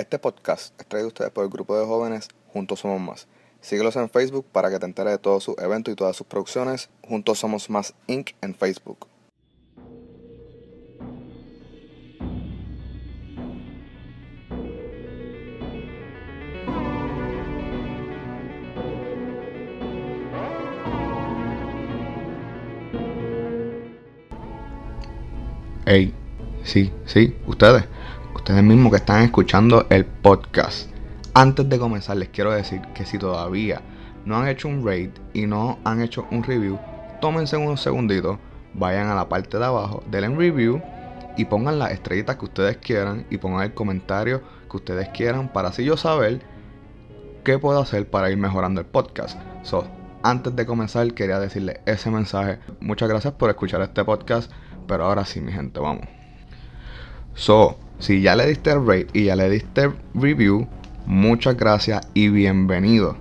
Este podcast es traído a ustedes por el grupo de jóvenes Juntos Somos Más. Síguelos en Facebook para que te enteres de todos sus eventos y todas sus producciones. Juntos Somos Más Inc. en Facebook. Hey, sí, sí, ustedes, ustedes mismos que están escuchando el podcast. Antes de comenzar, les quiero decir que si todavía no han hecho un rate y no han hecho un review, tómense unos segunditos, vayan a la parte de abajo, denle en review y pongan las estrellitas que ustedes quieran y pongan el comentario que ustedes quieran para así yo saber qué puedo hacer para ir mejorando el podcast. So, antes de comenzar, quería decirle ese mensaje. Muchas gracias por escuchar este podcast. Pero ahora sí, mi gente, vamos. So, si ya le diste el rate y ya le diste review, muchas gracias y bienvenido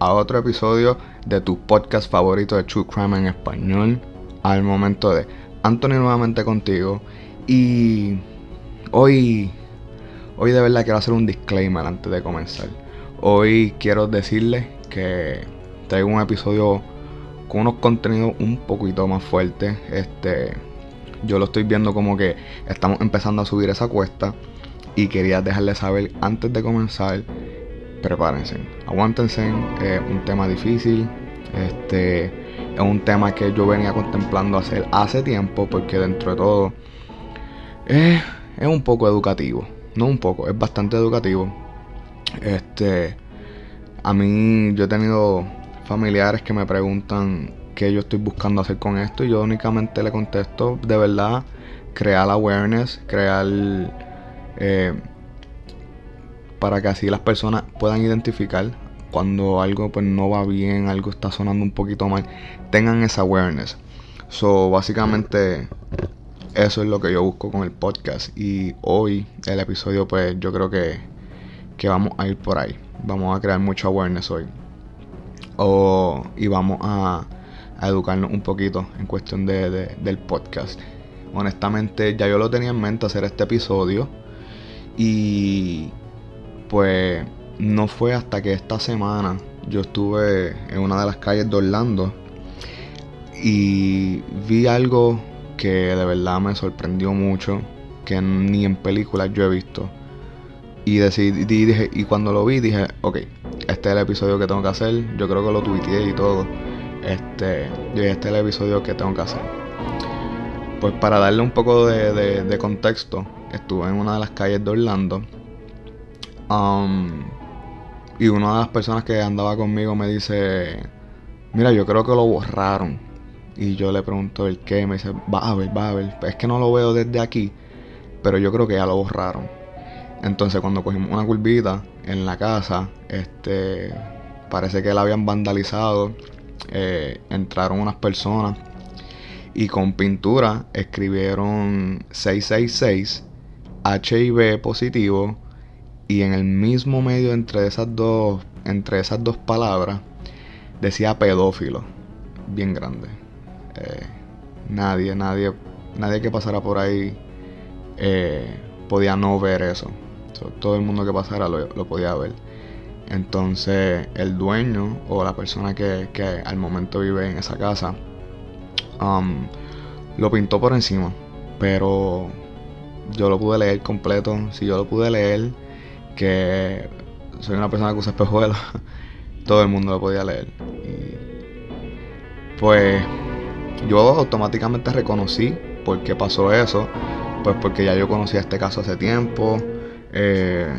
a otro episodio de tu podcast favorito de True Crime en español. Al momento de Anthony nuevamente contigo. Y hoy, hoy de verdad quiero hacer un disclaimer antes de comenzar. Hoy quiero decirles que traigo un episodio con unos contenidos un poquito más fuertes. Este yo lo estoy viendo como que estamos empezando a subir esa cuesta y quería dejarles saber antes de comenzar, prepárense, aguántense, es un tema difícil, este es un tema que yo venía contemplando hacer hace tiempo porque dentro de todo es, es un poco educativo, no un poco, es bastante educativo. Este, a mí yo he tenido familiares que me preguntan que yo estoy buscando hacer con esto y yo únicamente le contesto de verdad crear awareness, crear eh, para que así las personas puedan identificar cuando algo pues no va bien, algo está sonando un poquito mal, tengan esa awareness. So básicamente eso es lo que yo busco con el podcast y hoy el episodio pues yo creo que, que vamos a ir por ahí. Vamos a crear mucha awareness hoy. O, y vamos a a educarnos un poquito en cuestión de, del podcast. Honestamente, ya yo lo tenía en mente hacer este episodio. Y pues no fue hasta que esta semana yo estuve en una de las calles de Orlando y vi algo que de verdad me sorprendió mucho, que ni en películas yo he visto. Y decidí, dije, y cuando lo vi dije, ok, este es el episodio que tengo que hacer. Yo creo que lo tuiteé y todo este, este es el episodio que tengo que hacer. Pues para darle un poco de, contexto, estuve en una de las calles de Orlando. Um, y una de las personas que andaba conmigo me dice, mira, yo creo que lo borraron. Y yo le pregunto el qué, me dice, va a ver, va a ver. Es que no lo veo desde aquí, pero yo creo que ya lo borraron. Entonces cuando cogimos una curvita en la casa, este, parece que la habían vandalizado eh, entraron unas personas y con pintura escribieron 666 HIV positivo y en el mismo medio entre esas dos entre esas dos palabras decía pedófilo. Bien grande. Eh, nadie nadie nadie que pasara por ahí eh, podía no ver eso. Todo el mundo que pasara lo podía ver entonces el dueño o la persona que, al momento vive en esa casa um, lo pintó por encima. Pero yo lo pude leer completo. Si yo lo pude leer, que soy una persona que usa espejuelos, todo el mundo lo podía leer. pues yo automáticamente reconocí por qué pasó eso. Pues porque ya yo conocía este caso hace tiempo. Eh,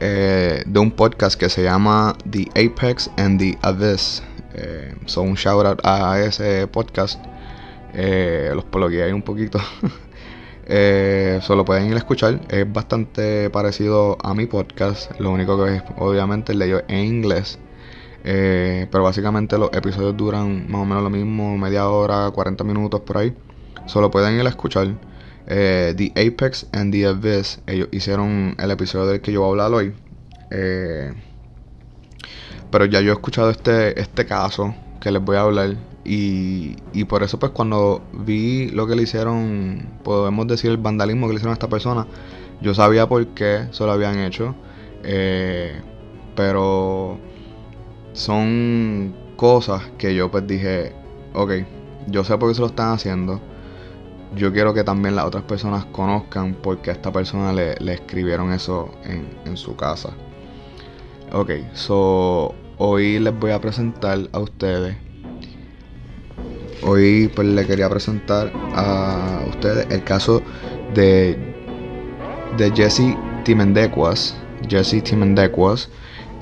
eh, de un podcast que se llama The Apex and the Abyss. Eh, son un shout out a ese podcast. Eh, los ahí un poquito. solo pueden ir a escuchar. Es bastante parecido a mi podcast. Lo único que es, obviamente, el en inglés. pero básicamente los episodios duran más o menos lo mismo, media hora, 40 minutos por ahí. Solo pueden ir a escuchar. Eh, the Apex and the Abyss, ellos hicieron el episodio del que yo voy a hablar hoy. Eh, pero ya yo he escuchado este, este caso que les voy a hablar. Y, y por eso pues cuando vi lo que le hicieron, podemos decir el vandalismo que le hicieron a esta persona, Yo sabía por qué se lo habían hecho, eh, pero son cosas que yo pues dije, ok, yo sé por qué se lo están haciendo. Yo quiero que también las otras personas conozcan por qué a esta persona le, escribieron eso en, en su casa. Ok, so hoy les voy a presentar a ustedes. Hoy pues le quería presentar a ustedes el caso de, de Jesse Timendecuas. Jesse Timendecuas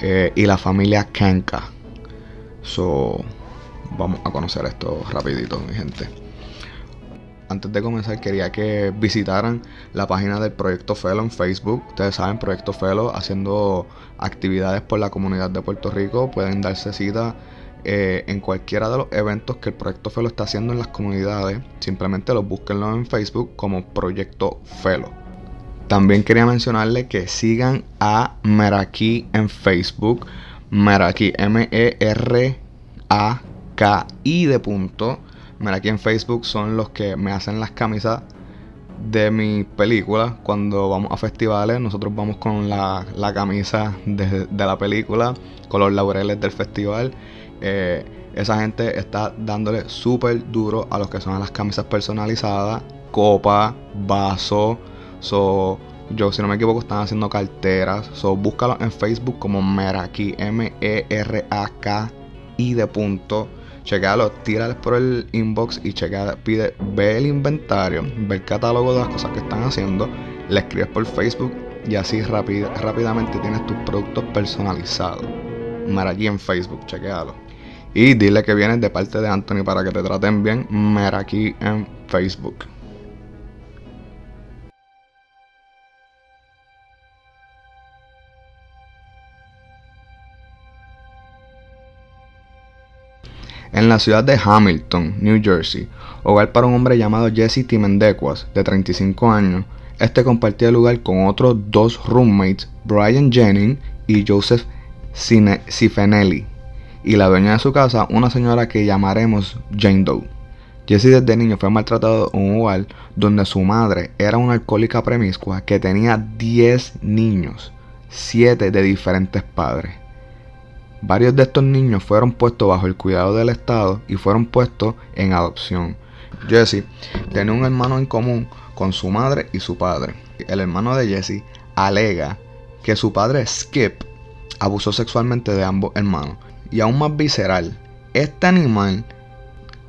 eh, y la familia Kanka. So, vamos a conocer esto rapidito, mi gente. Antes de comenzar quería que visitaran la página del Proyecto Felo en Facebook. Ustedes saben, Proyecto Felo haciendo actividades por la comunidad de Puerto Rico. Pueden darse cita eh, en cualquiera de los eventos que el Proyecto Felo está haciendo en las comunidades. Simplemente los búsquenlo en Facebook como Proyecto Felo. También quería mencionarle que sigan a Meraki en Facebook. Meraki, M-E-R-A-K-I de punto. Meraki en Facebook son los que me hacen las camisas de mi película. Cuando vamos a festivales, nosotros vamos con la, camisa de, de, la película, con los laureles del festival. Eh, esa gente está dándole súper duro a los que son las camisas personalizadas, copa, vaso. So, yo, si no me equivoco, están haciendo carteras. So, búscalo en Facebook como Meraki, M-E-R-A-K-I de punto. Chequealo, tírales por el inbox y chequea, pide, ve el inventario, ve el catálogo de las cosas que están haciendo, le escribes por Facebook y así rápidamente tienes tus productos personalizados. Meraki en Facebook, chequealo. Y dile que vienes de parte de Anthony para que te traten bien. Meraki en Facebook. En la ciudad de Hamilton, New Jersey, hogar para un hombre llamado Jesse Timendecuas, de 35 años. Este compartía el lugar con otros dos roommates, Brian Jennings y Joseph Cifenelli, y la dueña de su casa, una señora que llamaremos Jane Doe. Jesse desde niño fue maltratado en un hogar donde su madre era una alcohólica premiscua que tenía 10 niños, 7 de diferentes padres. Varios de estos niños fueron puestos bajo el cuidado del Estado y fueron puestos en adopción. Jesse tenía un hermano en común con su madre y su padre. El hermano de Jesse alega que su padre Skip abusó sexualmente de ambos hermanos. Y aún más visceral, este animal,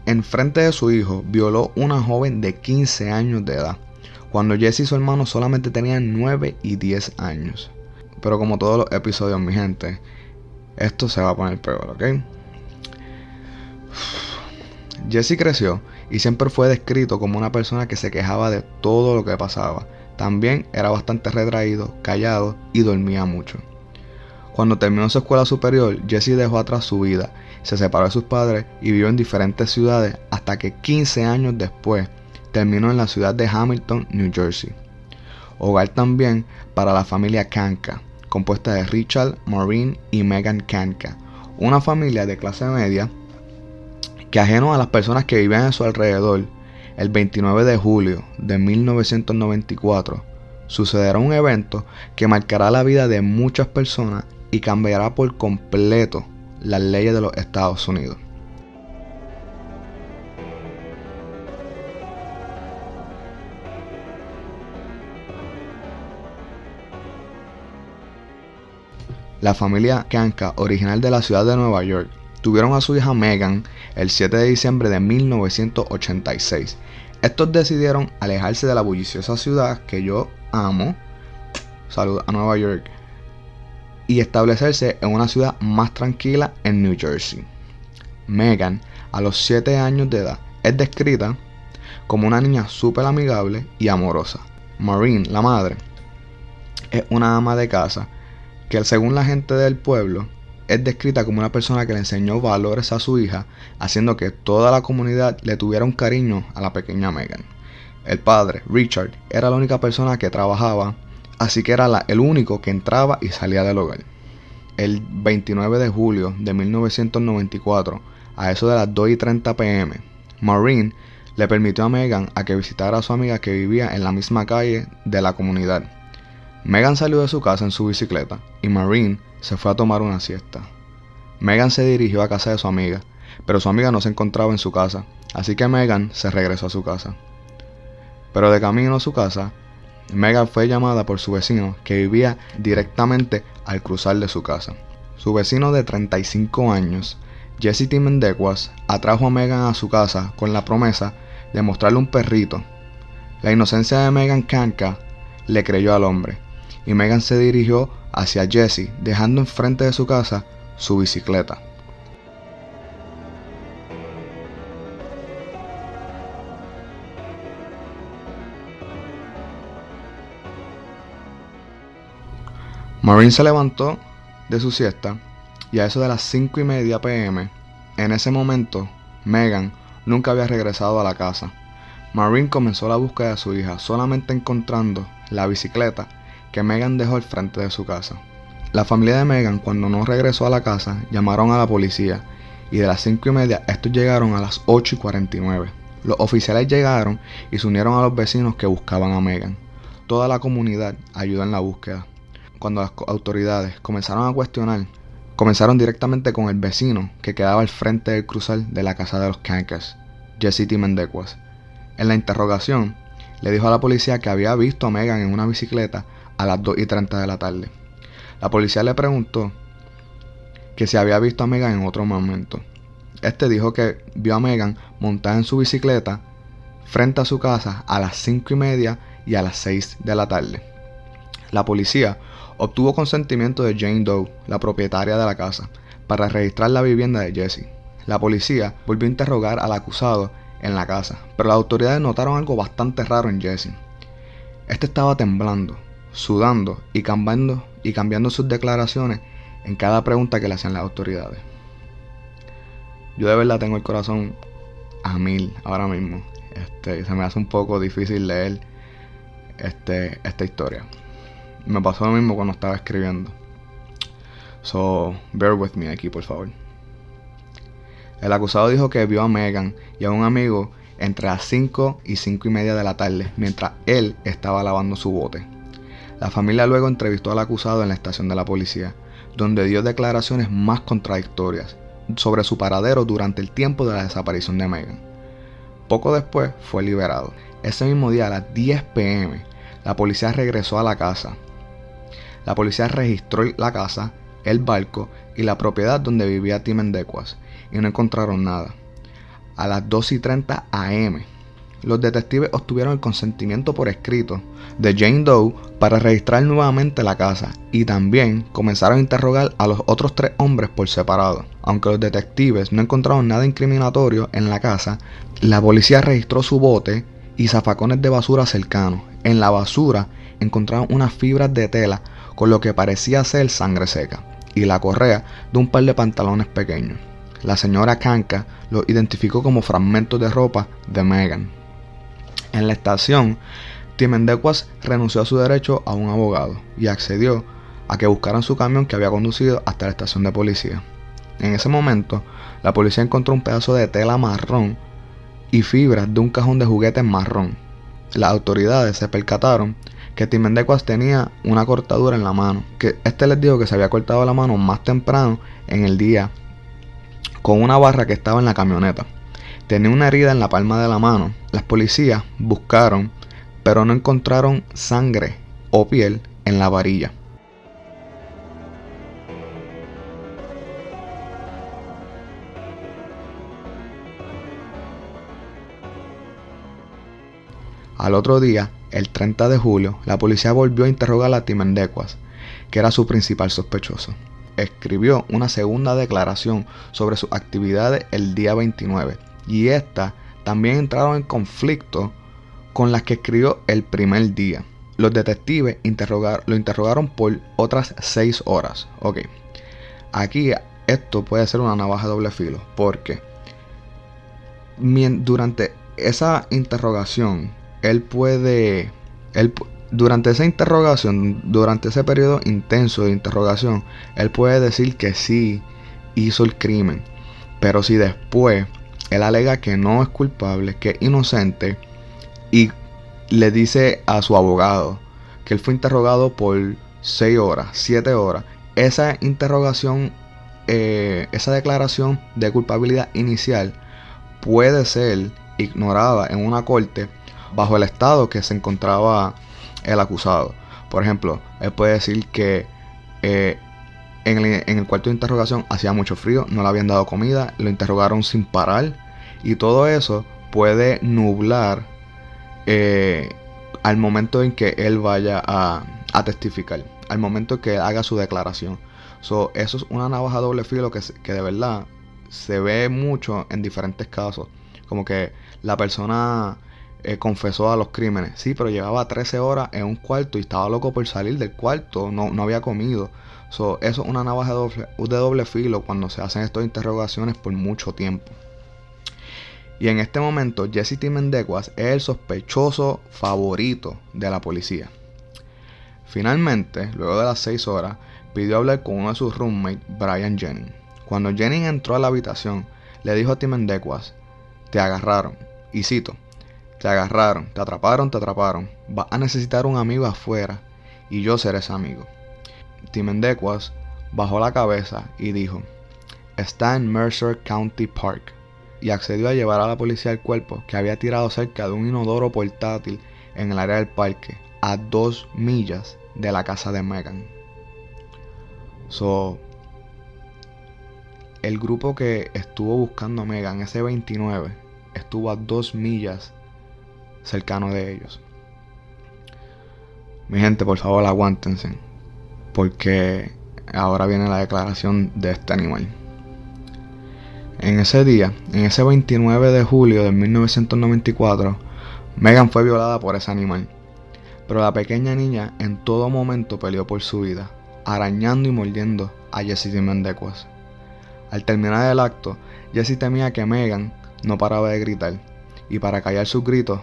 en frente de su hijo, violó una joven de 15 años de edad, cuando Jesse y su hermano solamente tenían 9 y 10 años. Pero como todos los episodios, mi gente, esto se va a poner peor, ¿ok? Jesse creció y siempre fue descrito como una persona que se quejaba de todo lo que pasaba. También era bastante retraído, callado y dormía mucho. Cuando terminó su escuela superior, Jesse dejó atrás su vida, se separó de sus padres y vivió en diferentes ciudades hasta que 15 años después terminó en la ciudad de Hamilton, New Jersey. Hogar también para la familia Kanka, compuesta de Richard, Maureen y Megan Kanka, una familia de clase media que ajeno a las personas que vivían a su alrededor, el 29 de julio de 1994 sucederá un evento que marcará la vida de muchas personas y cambiará por completo las leyes de los Estados Unidos. La familia Kanka, original de la ciudad de Nueva York, tuvieron a su hija Megan el 7 de diciembre de 1986. Estos decidieron alejarse de la bulliciosa ciudad que yo amo, salud a Nueva York, y establecerse en una ciudad más tranquila en New Jersey. Megan, a los 7 años de edad, es descrita como una niña súper amigable y amorosa. Maureen, la madre, es una ama de casa que según la gente del pueblo es descrita como una persona que le enseñó valores a su hija, haciendo que toda la comunidad le tuviera un cariño a la pequeña Megan. El padre, Richard, era la única persona que trabajaba, así que era el único que entraba y salía del hogar. El 29 de julio de 1994, a eso de las 2 y 30 pm, Maureen le permitió a Megan a que visitara a su amiga que vivía en la misma calle de la comunidad. Megan salió de su casa en su bicicleta y Marine se fue a tomar una siesta. Megan se dirigió a casa de su amiga, pero su amiga no se encontraba en su casa, así que Megan se regresó a su casa. Pero de camino a su casa, Megan fue llamada por su vecino que vivía directamente al cruzar de su casa. Su vecino de 35 años, Jesse Timendequas, atrajo a Megan a su casa con la promesa de mostrarle un perrito. La inocencia de Megan Kanka le creyó al hombre, y Megan se dirigió hacia Jesse, dejando enfrente de su casa su bicicleta. Marine se levantó de su siesta y a eso de las 5 y media pm, en ese momento, Megan nunca había regresado a la casa. Marine comenzó la búsqueda de su hija, solamente encontrando la bicicleta que Megan dejó al frente de su casa. La familia de Megan, cuando no regresó a la casa, llamaron a la policía y de las 5 y media estos llegaron a las 8 y 49. Los oficiales llegaron y se unieron a los vecinos que buscaban a Megan. Toda la comunidad ayudó en la búsqueda. Cuando las autoridades comenzaron a cuestionar, comenzaron directamente con el vecino que quedaba al frente del cruzal de la casa de los Kankas, Jesse T. En la interrogación, le dijo a la policía que había visto a Megan en una bicicleta a las 2 y 30 de la tarde. La policía le preguntó que si había visto a Megan en otro momento. Este dijo que vio a Megan montada en su bicicleta frente a su casa a las 5 y media y a las 6 de la tarde. La policía obtuvo consentimiento de Jane Doe, la propietaria de la casa, para registrar la vivienda de Jesse. La policía volvió a interrogar al acusado en la casa, pero las autoridades notaron algo bastante raro en Jesse. Este estaba temblando, sudando y cambiando, y cambiando sus declaraciones en cada pregunta que le hacían las autoridades. Yo de verdad tengo el corazón a mil ahora mismo. Este, se me hace un poco difícil leer este, esta historia. Me pasó lo mismo cuando estaba escribiendo. So, bear with me aquí, por favor. El acusado dijo que vio a Megan y a un amigo entre las 5 y 5 y media de la tarde, mientras él estaba lavando su bote. La familia luego entrevistó al acusado en la estación de la policía, donde dio declaraciones más contradictorias sobre su paradero durante el tiempo de la desaparición de Megan. Poco después fue liberado. Ese mismo día a las 10 pm, la policía regresó a la casa. La policía registró la casa, el barco y la propiedad donde vivía Tim Endecuas y no encontraron nada. A las 2 y 30 am, los detectives obtuvieron el consentimiento por escrito de Jane Doe para registrar nuevamente la casa y también comenzaron a interrogar a los otros tres hombres por separado. Aunque los detectives no encontraron nada incriminatorio en la casa, la policía registró su bote y zafacones de basura cercanos. En la basura encontraron unas fibras de tela con lo que parecía ser sangre seca y la correa de un par de pantalones pequeños. La señora Kanka los identificó como fragmentos de ropa de Megan. En la estación, Timendecuas renunció a su derecho a un abogado y accedió a que buscaran su camión que había conducido hasta la estación de policía. En ese momento, la policía encontró un pedazo de tela marrón y fibras de un cajón de juguetes marrón. Las autoridades se percataron que Timendecuas tenía una cortadura en la mano, que este les dijo que se había cortado la mano más temprano en el día con una barra que estaba en la camioneta. Tenía una herida en la palma de la mano. Las policías buscaron, pero no encontraron sangre o piel en la varilla. Al otro día, el 30 de julio, la policía volvió a interrogar a Timendecuas, que era su principal sospechoso. Escribió una segunda declaración sobre sus actividades el día 29 y estas también entraron en conflicto con las que escribió el primer día. Los detectives lo interrogaron por otras 6 horas. Ok, aquí esto puede ser una navaja de doble filo porque durante esa interrogación él puede, él, durante esa interrogación, durante ese periodo intenso de interrogación, él puede decir que sí hizo el crimen. Pero si después él alega que no es culpable, que es inocente, y le dice a su abogado que él fue interrogado por 6 horas, 7 horas. Esa interrogación, eh, esa declaración de culpabilidad inicial puede ser ignorada en una corte bajo el estado que se encontraba el acusado. Por ejemplo, él puede decir que eh, en, el, cuarto de interrogación hacía mucho frío, no le habían dado comida, lo interrogaron sin parar y todo eso puede nublar eh, al momento en que él vaya a, testificar, al momento que haga su declaración. eso es una navaja doble filo que, que de verdad se ve mucho en diferentes casos. Como que la persona eh, confesó a los crímenes. Sí, pero llevaba 13 horas en un cuarto y estaba loco por salir del cuarto, no, no había comido. Eso es una navaja de doble, filo cuando se hacen estas interrogaciones por mucho tiempo. Y en este momento, Jesse T. Mendecuas es el sospechoso favorito de la policía. Finalmente, luego de las 6 horas, pidió hablar con uno de sus roommates, Brian Jennings. Cuando Jennings entró a la habitación, le dijo a T. Mendecuas, te agarraron. Y cito, te agarraron, te atraparon, te atraparon. Vas a necesitar un amigo afuera y yo seré ese amigo. T. Mendecuas bajó la cabeza y dijo, está en Mercer County Park y accedió a llevar a la policía el cuerpo que había tirado cerca de un inodoro portátil en el área del parque, a dos millas de la casa de Megan. So, el grupo que estuvo buscando a Megan, ese 29, estuvo a dos millas cercano de ellos. Mi gente, por favor, aguántense, porque ahora viene la declaración de este animal. En ese día, en ese 29 de julio de 1994, Megan fue violada por ese animal. Pero la pequeña niña en todo momento peleó por su vida, arañando y mordiendo a Jessie Mendecuas. Al terminar el acto, Jessie temía que Megan no paraba de gritar, y para callar sus gritos,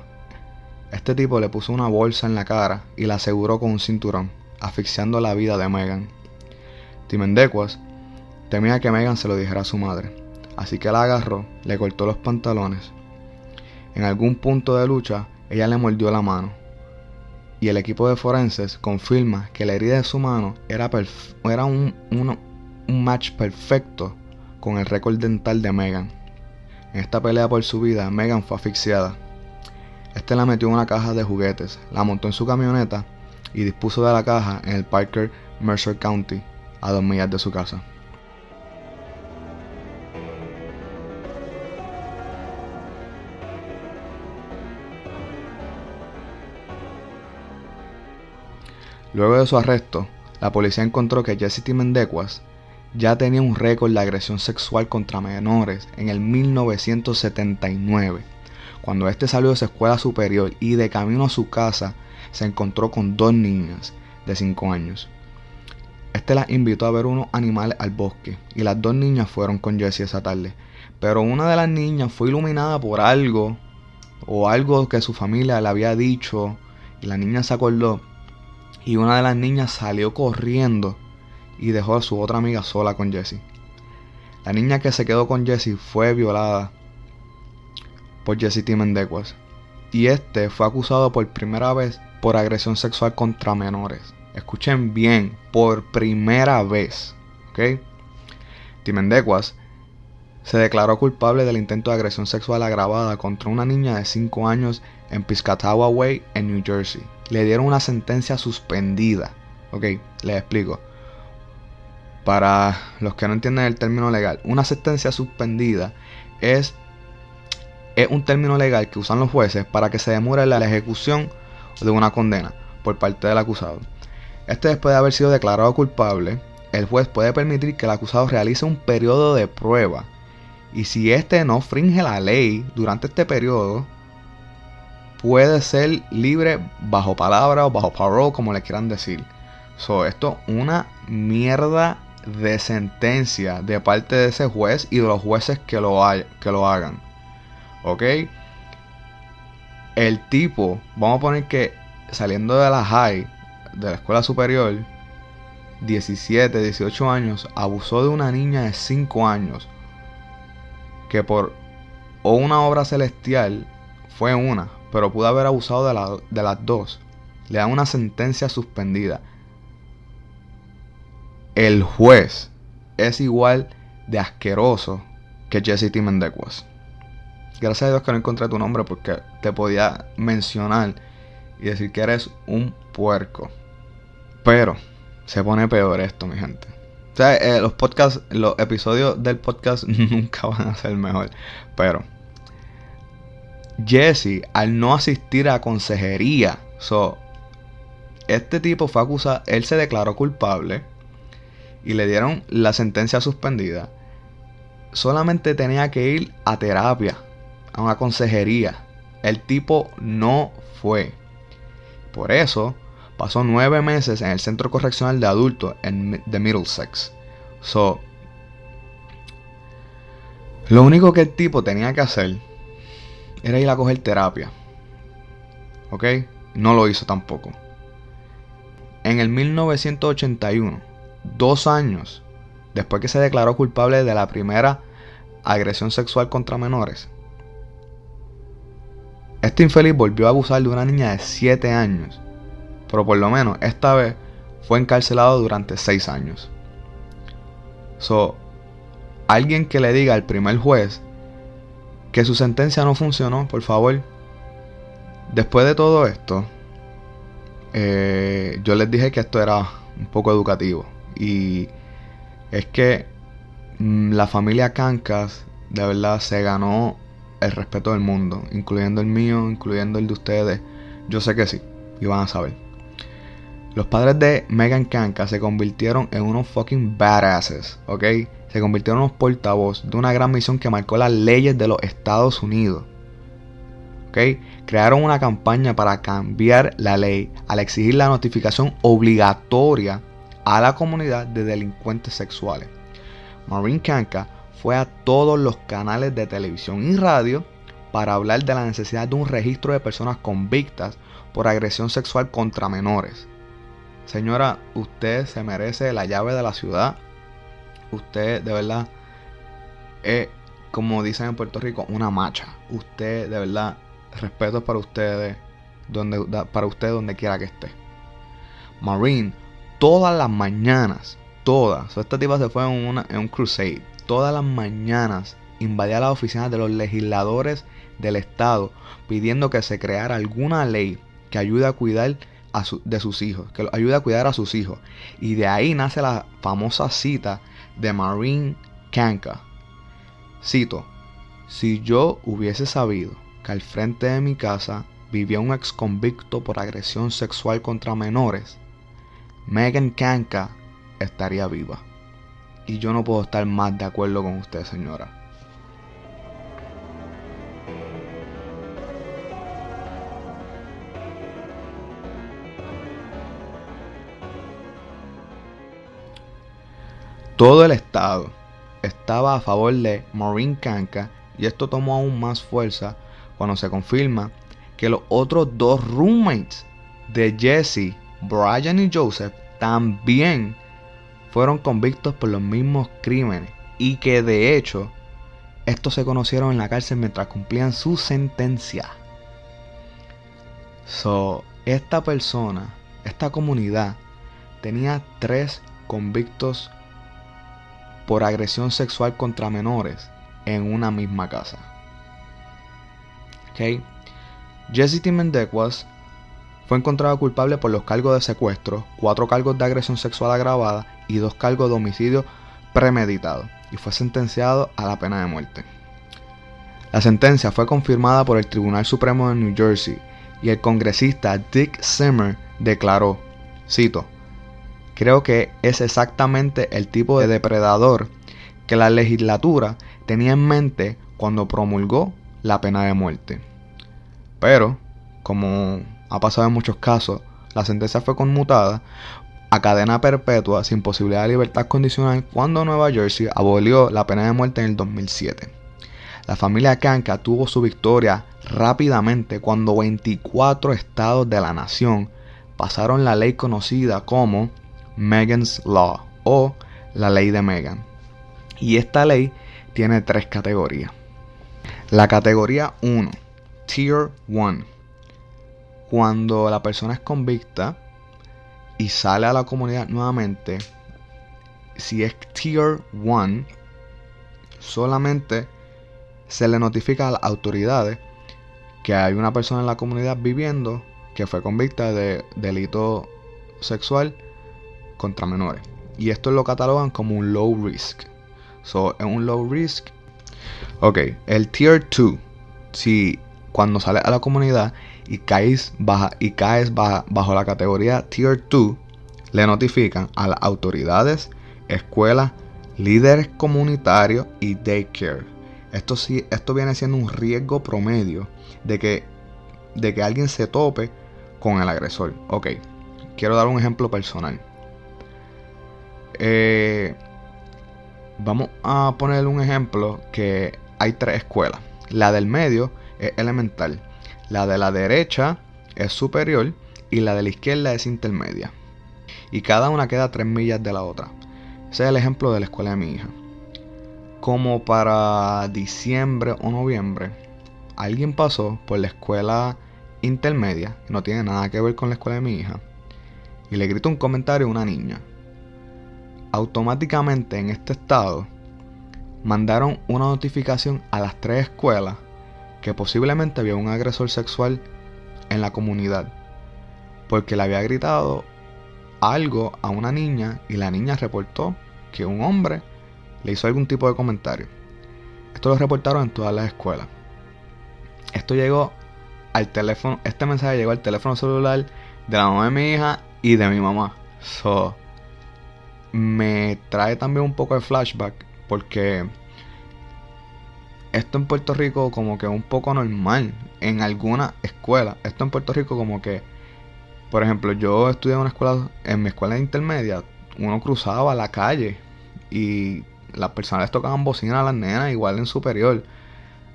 este tipo le puso una bolsa en la cara y la aseguró con un cinturón, asfixiando la vida de Megan. Timendecuas temía que Megan se lo dijera a su madre, así que la agarró, le cortó los pantalones. En algún punto de lucha, ella le mordió la mano. Y el equipo de forenses confirma que la herida de su mano era, era un, un match perfecto con el récord dental de Megan. En esta pelea por su vida, Megan fue asfixiada. Este la metió en una caja de juguetes, la montó en su camioneta y dispuso de la caja en el Parker Mercer County, a dos millas de su casa. Luego de su arresto, la policía encontró que Jesse T. Mendecuas ya tenía un récord de agresión sexual contra menores en el 1979, cuando este salió de su escuela superior y de camino a su casa se encontró con dos niñas de 5 años. Este las invitó a ver unos animales al bosque y las dos niñas fueron con Jesse esa tarde. Pero una de las niñas fue iluminada por algo o algo que su familia le había dicho y la niña se acordó y una de las niñas salió corriendo y dejó a su otra amiga sola con Jessie. La niña que se quedó con Jessie fue violada por Jessie T. y este fue acusado por primera vez por agresión sexual contra menores. Escuchen bien, por primera vez. ¿Ok? Timendecuas se declaró culpable del intento de agresión sexual agravada contra una niña de 5 años en Piscataway Way, en New Jersey le dieron una sentencia suspendida. Ok, les explico. Para los que no entienden el término legal, una sentencia suspendida es, es un término legal que usan los jueces para que se demore la ejecución de una condena por parte del acusado. Este después de haber sido declarado culpable, el juez puede permitir que el acusado realice un periodo de prueba. Y si éste no fringe la ley durante este periodo, puede ser libre bajo palabra o bajo parole, como le quieran decir. So, esto es una mierda de sentencia de parte de ese juez y de los jueces que lo, que lo hagan. ¿Ok? El tipo, vamos a poner que saliendo de la high, de la escuela superior, 17, 18 años, abusó de una niña de 5 años. Que por o una obra celestial fue una, pero pudo haber abusado de, las dos. le dan una sentencia suspendida. El juez es igual de asqueroso que Jesse T. Gracias a Dios que no encontré tu nombre porque te podía mencionar y decir que eres un puerco. Pero se pone peor esto, mi gente. O sea, eh, los podcasts, los episodios del podcast nunca van a ser mejor. Pero Jesse, al no asistir a consejería, so, este tipo fue acusado, él se declaró culpable y le dieron la sentencia suspendida. Solamente tenía que ir a terapia, a una consejería. El tipo no fue. Por eso pasó nueve meses en el centro correccional de adultos en de Middlesex. So, lo único que el tipo tenía que hacer era ir a coger terapia. ¿Ok? No lo hizo tampoco. En el 1981, dos años después que se declaró culpable de la primera agresión sexual contra menores, este infeliz volvió a abusar de una niña de 7 años, pero por lo menos esta vez fue encarcelado durante 6 años. So, alguien que le diga al primer juez que su sentencia no funcionó, por favor. Después de todo esto, eh, yo les dije que esto era un poco educativo. Y es que mm, la familia Cancas de verdad se ganó el respeto del mundo, incluyendo el mío, incluyendo el de ustedes. Yo sé que sí, y van a saber. Los padres de Megan Kanka se convirtieron en unos fucking badasses, ¿ok? Se convirtieron en unos portavoz de una gran misión que marcó las leyes de los Estados Unidos. ¿Ok? Crearon una campaña para cambiar la ley al exigir la notificación obligatoria a la comunidad de delincuentes sexuales. Maureen Kanka fue a todos los canales de televisión y radio para hablar de la necesidad de un registro de personas convictas por agresión sexual contra menores. Señora, usted se merece la llave de la ciudad. Usted de verdad es, como dicen en Puerto Rico, una macha. Usted de verdad, respeto para ustedes, donde, para usted donde quiera que esté. Marine, todas las mañanas, todas, esta tipa se fue en, una, en un crusade todas las mañanas invadía las oficinas de los legisladores del Estado pidiendo que se creara alguna ley que ayude a cuidar a de sus hijos, que ayude a cuidar a sus hijos. Y de ahí nace la famosa cita de Marine Kanka. Cito, si yo hubiese sabido que al frente de mi casa vivía un ex convicto por agresión sexual contra menores, Megan Kanka estaría viva. Y yo no puedo estar más de acuerdo con usted, señora. Todo el estado estaba a favor de Maureen Kanka y esto tomó aún más fuerza cuando se confirma que los otros dos roommates de Jesse, Brian y Joseph, también fueron convictos por los mismos crímenes y que de hecho estos se conocieron en la cárcel mientras cumplían su sentencia. So, esta persona, esta comunidad, tenía tres convictos por agresión sexual contra menores en una misma casa. Okay. Jesse T. fue encontrado culpable por los cargos de secuestro, cuatro cargos de agresión sexual agravada y dos cargos de homicidio premeditado y fue sentenciado a la pena de muerte. La sentencia fue confirmada por el Tribunal Supremo de New Jersey y el congresista Dick Zimmer declaró, cito, creo que es exactamente el tipo de depredador que la legislatura tenía en mente cuando promulgó la pena de muerte. Pero, como ha pasado en muchos casos, la sentencia fue conmutada a cadena perpetua sin posibilidad de libertad condicional cuando Nueva Jersey abolió la pena de muerte en el 2007. La familia Kanka tuvo su victoria rápidamente cuando 24 estados de la nación pasaron la ley conocida como Megan's Law o la ley de Megan. Y esta ley tiene tres categorías. La categoría 1, Tier 1, cuando la persona es convicta y sale a la comunidad nuevamente, si es Tier 1, solamente se le notifica a las autoridades que hay una persona en la comunidad viviendo que fue convicta de delito sexual contra menores. Y esto lo catalogan como un low risk. So, es un low risk. Ok, el tier 2. Si cuando sales a la comunidad y caes, baja, y caes bajo la categoría tier 2, le notifican a las autoridades, escuelas, líderes comunitarios y daycare. Esto, esto viene siendo un riesgo promedio de que, de que alguien se tope con el agresor. Ok, quiero dar un ejemplo personal. Eh, vamos a poner un ejemplo que hay tres escuelas. La del medio es elemental. La de la derecha es superior y la de la izquierda es intermedia. Y cada una queda tres millas de la otra. Ese es el ejemplo de la escuela de mi hija. Como para diciembre o noviembre, alguien pasó por la escuela intermedia, que no tiene nada que ver con la escuela de mi hija, y le gritó un comentario a una niña. Automáticamente en este estado mandaron una notificación a las tres escuelas que posiblemente había un agresor sexual en la comunidad, porque le había gritado algo a una niña y la niña reportó que un hombre le hizo algún tipo de comentario. Esto lo reportaron en todas las escuelas. Esto llegó al teléfono, este mensaje llegó al teléfono celular de la mamá de mi hija y de mi mamá. So, me trae también un poco de flashback porque esto en Puerto Rico como que un poco normal en alguna escuela. Esto en Puerto Rico como que, por ejemplo, yo estudié en una escuela, en mi escuela intermedia, uno cruzaba la calle y las personas les tocaban bocina a las nenas igual en superior.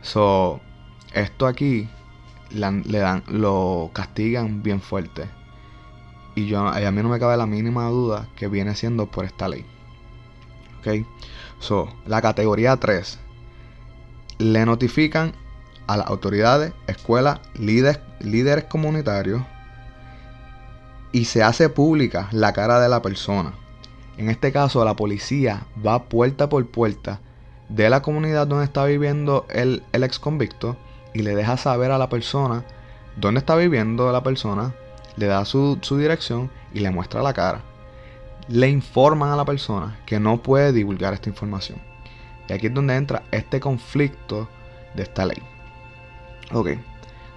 So, esto aquí le dan, lo castigan bien fuerte. Y yo, a mí no me cabe la mínima duda que viene siendo por esta ley. Ok. So, la categoría 3. Le notifican a las autoridades, escuelas, líderes, líderes comunitarios y se hace pública la cara de la persona. En este caso, la policía va puerta por puerta de la comunidad donde está viviendo el, el ex convicto y le deja saber a la persona dónde está viviendo la persona, le da su, dirección y le muestra la cara. Le informan a la persona que no puede divulgar esta información. Y aquí es donde entra este conflicto de esta ley. Ok,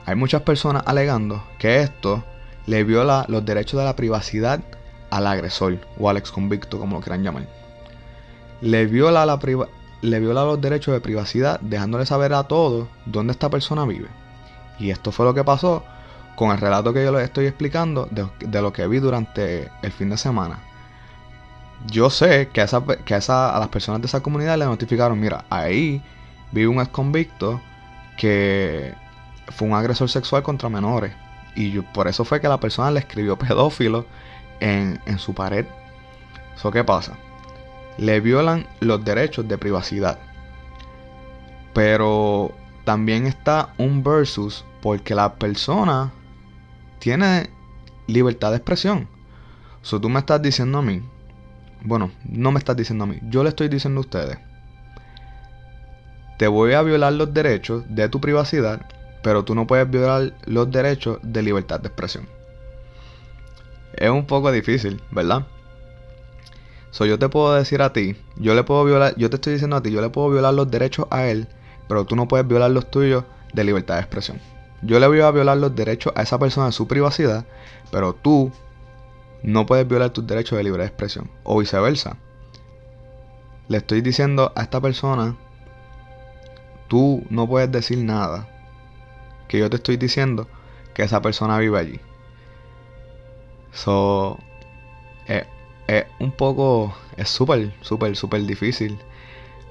hay muchas personas alegando que esto le viola los derechos de la privacidad al agresor o al ex convicto, como lo quieran llamar. Le viola la, le viola los derechos de privacidad dejándole saber a todos dónde esta persona vive. Y esto fue lo que pasó con el relato que yo les estoy explicando de, lo que vi durante el fin de semana. Yo sé que, que esa, a las personas de esa comunidad le notificaron, mira, ahí vive un ex convicto que fue un agresor sexual contra menores. Y por eso fue que la persona le escribió pedófilo en, en su pared. ¿Eso qué pasa? le violan los derechos de privacidad. Pero también está un versus porque la persona tiene libertad de expresión. So tú me estás diciendo a mí, bueno, no me estás diciendo a mí, yo le estoy diciendo a ustedes, te voy a violar los derechos de tu privacidad, pero tú no puedes violar los derechos de libertad de expresión. Es un poco difícil, ¿verdad? So, yo te puedo decir a ti, yo le puedo violar, yo te estoy diciendo a ti, yo le puedo violar los derechos a él, pero tú no puedes violar los tuyos de libertad de expresión. Yo le voy a violar los derechos a esa persona de su privacidad, pero tú no puedes violar tus derechos de libre expresión. O viceversa. Le estoy diciendo a esta persona, tú no puedes decir nada que yo te estoy diciendo que esa persona vive allí. So, eh, es un poco, es súper, súper, súper difícil.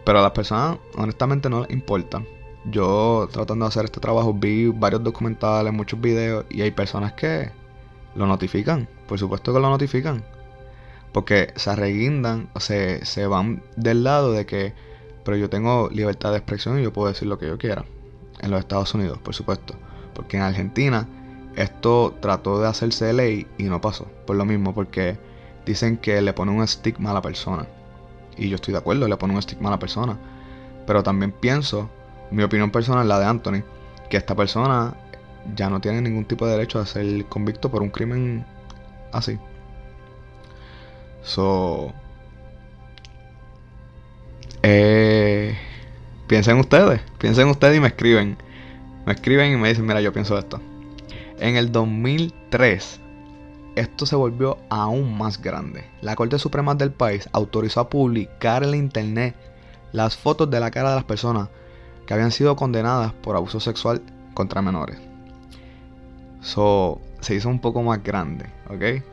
Pero a las personas honestamente no les importa. Yo tratando de hacer este trabajo vi varios documentales, muchos videos y hay personas que lo notifican. Por supuesto que lo notifican. Porque se arreguindan, o se, se van del lado de que, pero yo tengo libertad de expresión y yo puedo decir lo que yo quiera. En los Estados Unidos, por supuesto. Porque en Argentina esto trató de hacerse ley y no pasó. Por lo mismo, porque dicen que le pone un estigma a la persona. Y yo estoy de acuerdo, le pone un estigma a la persona. Pero también pienso, mi opinión personal, la de Anthony, que esta persona ya no tiene ningún tipo de derecho a ser convicto por un crimen así. So. Eh, piensen ustedes, piensen ustedes y me escriben. Me escriben y me dicen, mira, yo pienso esto. En el 2003, esto se volvió aún más grande. La Corte Suprema del país autorizó a publicar en la internet las fotos de la cara de las personas que habían sido condenadas por abuso sexual contra menores. So, se hizo un poco más grande, ¿ok?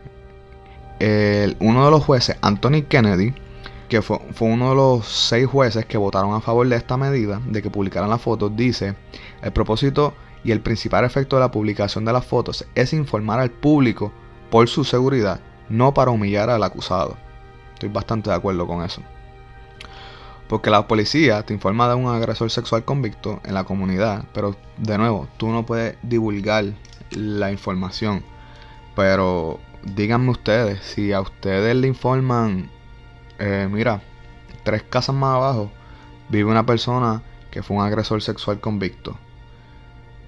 uno de los jueces, Anthony Kennedy, que fue, fue, uno de los seis jueces que votaron a favor de esta medida, de que publicaran las fotos, dice, el propósito y el principal efecto de la publicación de las fotos es informar al público por su seguridad, no para humillar al acusado. Estoy bastante de acuerdo con eso. Porque la policía te informa de un agresor sexual convicto en la comunidad, pero de nuevo, tú no puedes divulgar la información. Pero díganme ustedes, si a ustedes le informan, eh, mira, tres casas más abajo vive una persona que fue un agresor sexual convicto.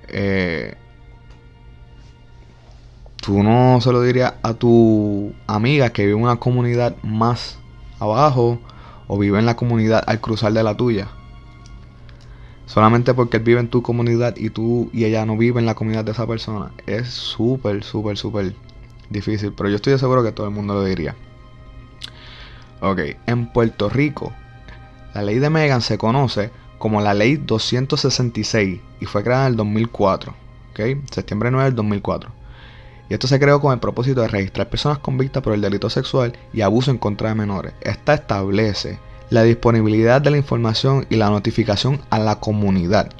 Eh, tú no se lo dirías a tu amiga que vive en una comunidad más abajo o vive en la comunidad al cruzar de la tuya. Solamente porque él vive en tu comunidad y tú y ella no vive en la comunidad de esa persona. Es súper, súper, súper difícil. Pero yo estoy seguro que todo el mundo lo diría. Ok, en Puerto Rico, la ley de Megan se conoce como la ley 266 y fue creada en el 2004. Ok, septiembre 9 del 2004. Y esto se creó con el propósito de registrar personas convictas por el delito sexual y abuso en contra de menores. Esta establece la disponibilidad de la información y la notificación a la comunidad.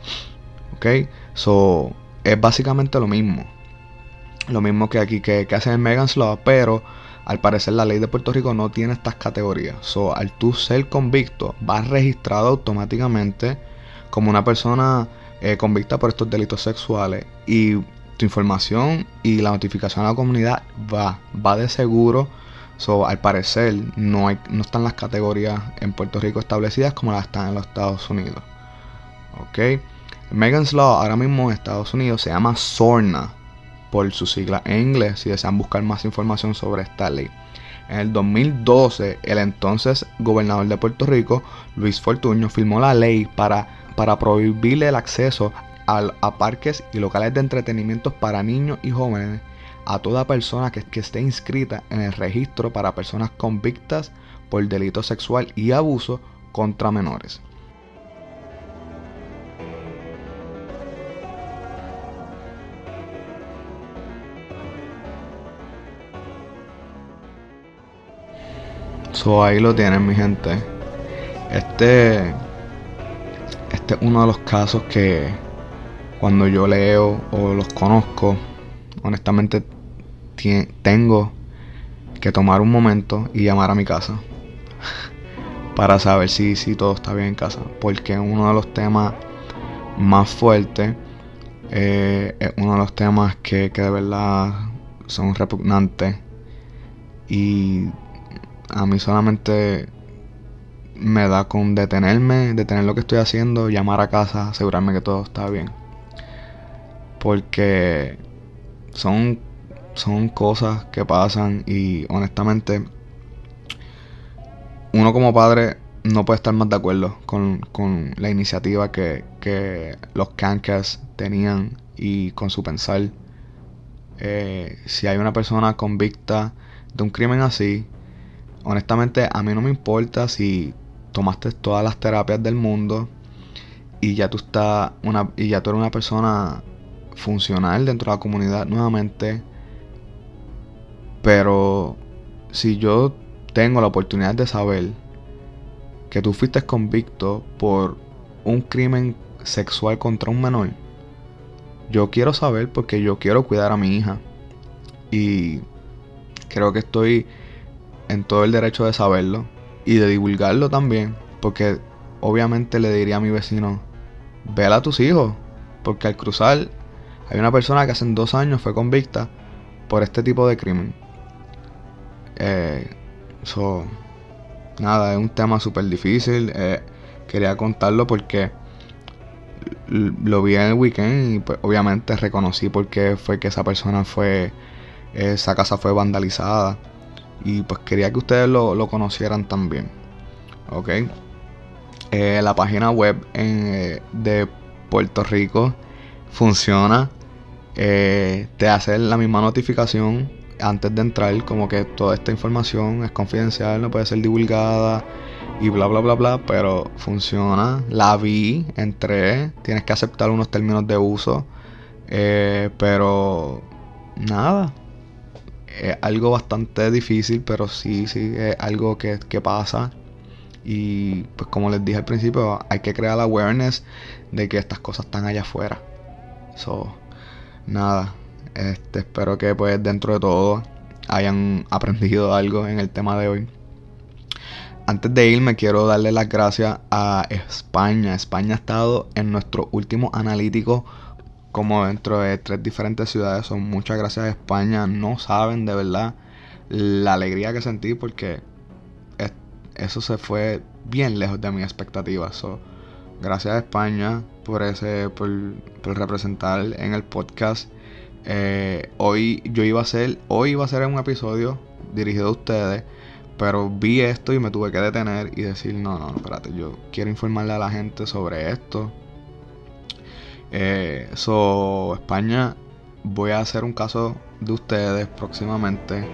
Ok, so es básicamente lo mismo. Lo mismo que aquí que, que hacen en Megan's Law, pero al parecer la ley de Puerto Rico no tiene estas categorías. So, al tú ser convicto, vas registrado automáticamente como una persona eh, convicta por estos delitos sexuales y tu información y la notificación a la comunidad va, va de seguro. So, al parecer no, hay, no están las categorías en Puerto Rico establecidas como las están en los Estados Unidos. Ok. Megan's Law ahora mismo en Estados Unidos se llama SORNA por su sigla en inglés si desean buscar más información sobre esta ley. En el 2012, el entonces gobernador de Puerto Rico, Luis Fortuño, firmó la ley para, para prohibirle el acceso a, parques y locales de entretenimiento para niños y jóvenes a toda persona que, esté inscrita en el registro para personas convictas por delito sexual y abuso contra menores. So ahí lo tienen mi gente. Este este es uno de los casos que cuando yo leo o los conozco, honestamente tengo que tomar un momento y llamar a mi casa para saber si, si todo está bien en casa. Porque uno de los temas más fuertes, eh, es uno de los temas que, que de verdad son repugnantes. Y a mí solamente me da con detenerme, detener lo que estoy haciendo, llamar a casa, asegurarme que todo está bien porque son, son cosas que pasan y honestamente uno como padre no puede estar más de acuerdo con, la iniciativa que, los Cankas tenían y con su pensar. Eh, si hay una persona convicta de un crimen así, honestamente a mí no me importa si tomaste todas las terapias del mundo y ya tú estás una y ya tú eres una persona funcional dentro de la comunidad nuevamente. Pero si yo tengo la oportunidad de saber que tú fuiste convicto por un crimen sexual contra un menor, yo quiero saber porque yo quiero cuidar a mi hija. Y creo que estoy en todo el derecho de saberlo y de divulgarlo también. Porque obviamente le diría a mi vecino, vela a tus hijos. Porque al cruzar Hay una persona que hace dos años fue convicta por este tipo de crimen. Eh, nada, es un tema súper difícil. Eh, quería contarlo porque lo vi en el weekend y pues, obviamente reconocí por qué fue que esa persona fue, esa casa fue vandalizada. Y pues quería que ustedes lo, conocieran también. Ok. Eh, la página web eh, de Puerto Rico funciona. Eh, te hace la misma notificación antes de entrar, como que toda esta información es confidencial, no puede ser divulgada y bla bla bla bla, pero funciona. La vi, entré, tienes que aceptar unos términos de uso, pero nada, es algo bastante difícil, pero sí, sí, es algo que, pasa. Y pues como les dije al principio, hay que crear la awareness de que estas cosas están allá afuera. So, nada, este, espero que pues dentro de todo hayan aprendido algo en el tema de hoy. Antes de irme quiero darle las gracias a España. España ha estado en nuestro último analítico como dentro de tres diferentes ciudades. Son muchas gracias a España. No saben de verdad la alegría que sentí porque eso se fue bien lejos de mis expectativas. Gracias a España por ese, por, representar en el podcast. Eh, hoy yo iba a hacer, hoy iba a ser un episodio dirigido a ustedes, pero vi esto y me tuve que detener y decir, no, no, no, espérate, yo quiero informarle a la gente sobre esto, eh, so, España, voy a hacer un caso de ustedes próximamente.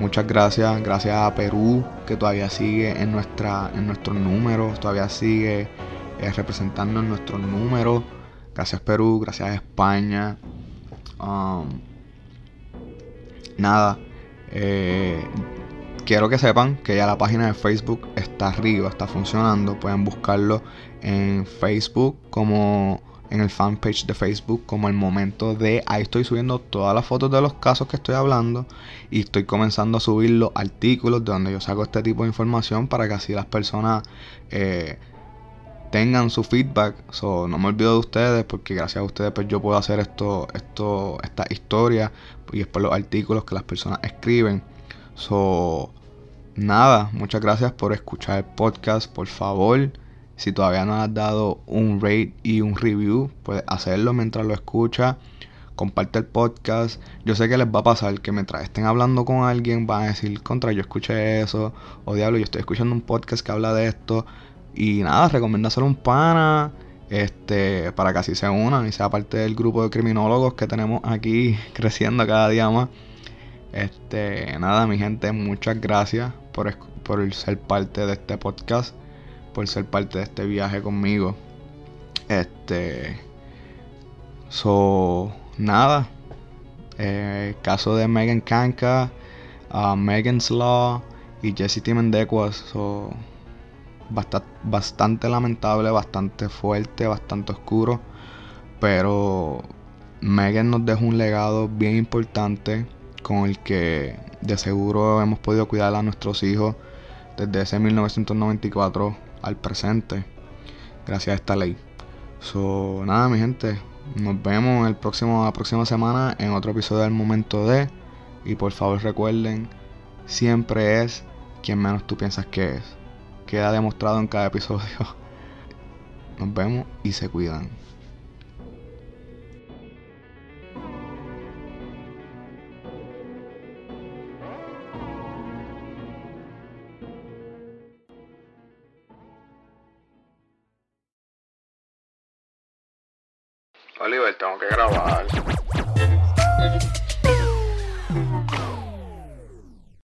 Muchas gracias, gracias a Perú que todavía sigue en nuestra en nuestros números, todavía sigue eh, representando en nuestros números. Gracias Perú, gracias España. Um, nada, eh, quiero que sepan que ya la página de Facebook está arriba, está funcionando. Pueden buscarlo en Facebook como en el fanpage de Facebook como el momento de ahí estoy subiendo todas las fotos de los casos que estoy hablando y estoy comenzando a subir los artículos de donde yo saco este tipo de información para que así las personas eh, tengan su feedback. So, no me olvido de ustedes porque gracias a ustedes pues yo puedo hacer esto, esto, esta historia y después los artículos que las personas escriben. So, nada, muchas gracias por escuchar el podcast. Por favor, si todavía no has dado un rate y un review, puedes hacerlo mientras lo escuchas. Comparte el podcast. Yo sé que les va a pasar que mientras estén hablando con alguien van a decir, contra, yo escuché eso. O diablo, yo estoy escuchando un podcast que habla de esto. Y nada, recomienda hacer un pana. Este, para que así se unan y sea parte del grupo de criminólogos que tenemos aquí creciendo cada día más. Este, nada, mi gente, muchas gracias por, por ser parte de este podcast por ser parte de este viaje conmigo. Este. So, nada. Eh, caso de Megan Kanka, uh, Megan's Law y Jesse Timendekwas. So, bastante, lamentable, bastante fuerte, bastante oscuro. Pero Megan nos dejó un legado bien importante con el que de seguro hemos podido cuidar a nuestros hijos desde ese 1994 al presente gracias a esta ley. So, nada, mi gente, nos vemos el próximo, la próxima semana en otro episodio del Momento de. Y por favor recuerden, siempre es quien menos tú piensas que es. Queda demostrado en cada episodio. Nos vemos y se cuidan. Oliver, tengo que grabar.